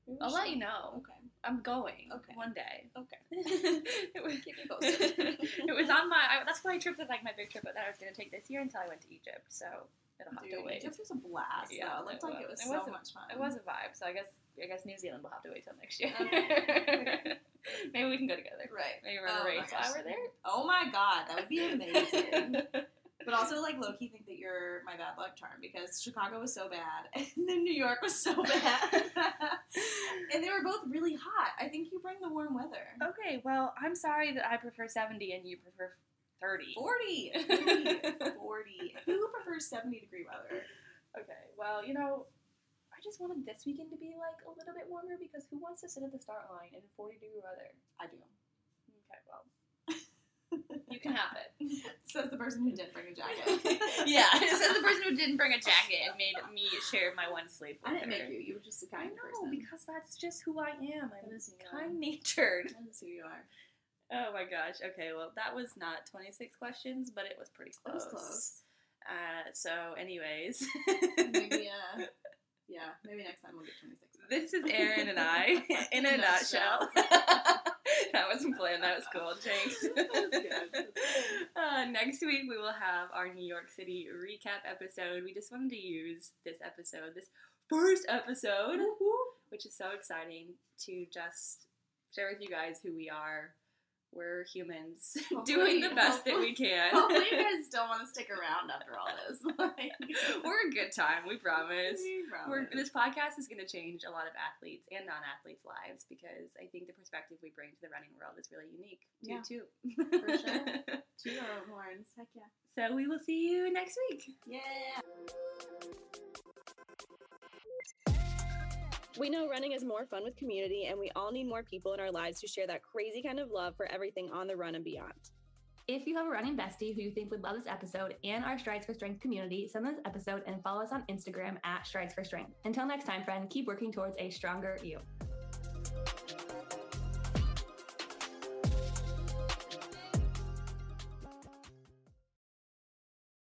Maybe I'll let you know. Okay. I'm going. Okay. One day. Okay. it was Keep me posted. it was on my. I, that's my trip that like my big trip but that I was gonna take this year until I went to Egypt. So it'll have Dude, to wait. Egypt was a blast. Yeah, though. It looked it like it was. was It so was a- much fun. It was a vibe. So I guess I guess New Zealand will have to wait till next year. Okay. Maybe we can go together. right. Maybe we're Oh my race while we're there. Oh my god, that would be amazing. but also, like, low key think that you're my bad luck charm because Chicago was so bad and then New York was so bad. and they were both really hot. I think you bring the warm weather. Okay, well, I'm sorry that I prefer 70 and you prefer 30. 40. 40. 40. Who prefers 70 degree weather? Okay, well, you know, I just wanted this weekend to be like a little bit warmer because who wants to sit at the start line in 40 degree weather? I do. Okay, well, you can have it. Says the person who didn't bring a jacket. yeah, it says the person who didn't bring a jacket and made me share my one sleep with I didn't her. make you. You were just a I kind know, person. because that's just who I am. I'm That is who you are. kind natured. That is who you are. Oh my gosh. Okay, well, that was not 26 questions, but it was pretty That close. was close. Uh, so, anyways, Maybe, uh, yeah, maybe next time we'll get 26. this is Erin and I in a In a nutshell. that wasn't planned. That was cool. Thanks. Uh, next week, we will have our New York City recap episode. We just wanted to use this episode, this first episode, which is so exciting, to just share with you guys who we are. We're humans doing the best that we can. Hopefully, you guys don't want to stick around after all this. Like, We're a good time, we promise. We We're, promise. this podcast is going to change a lot of athletes and non-athletes' lives because I think the perspective we bring to the running world is really unique too. Yeah. too. For sure. Two our horns. Heck yeah. so we will see you next week. Yeah. We know running is more fun with community, and we all need more people in our lives to share that crazy kind of love for everything on the run and beyond. If you have a running bestie who you think would love this episode and our Strides for Strength community, send this episode and follow us on Instagram at Strides for Strength. Until next time, friend, keep working towards a stronger you.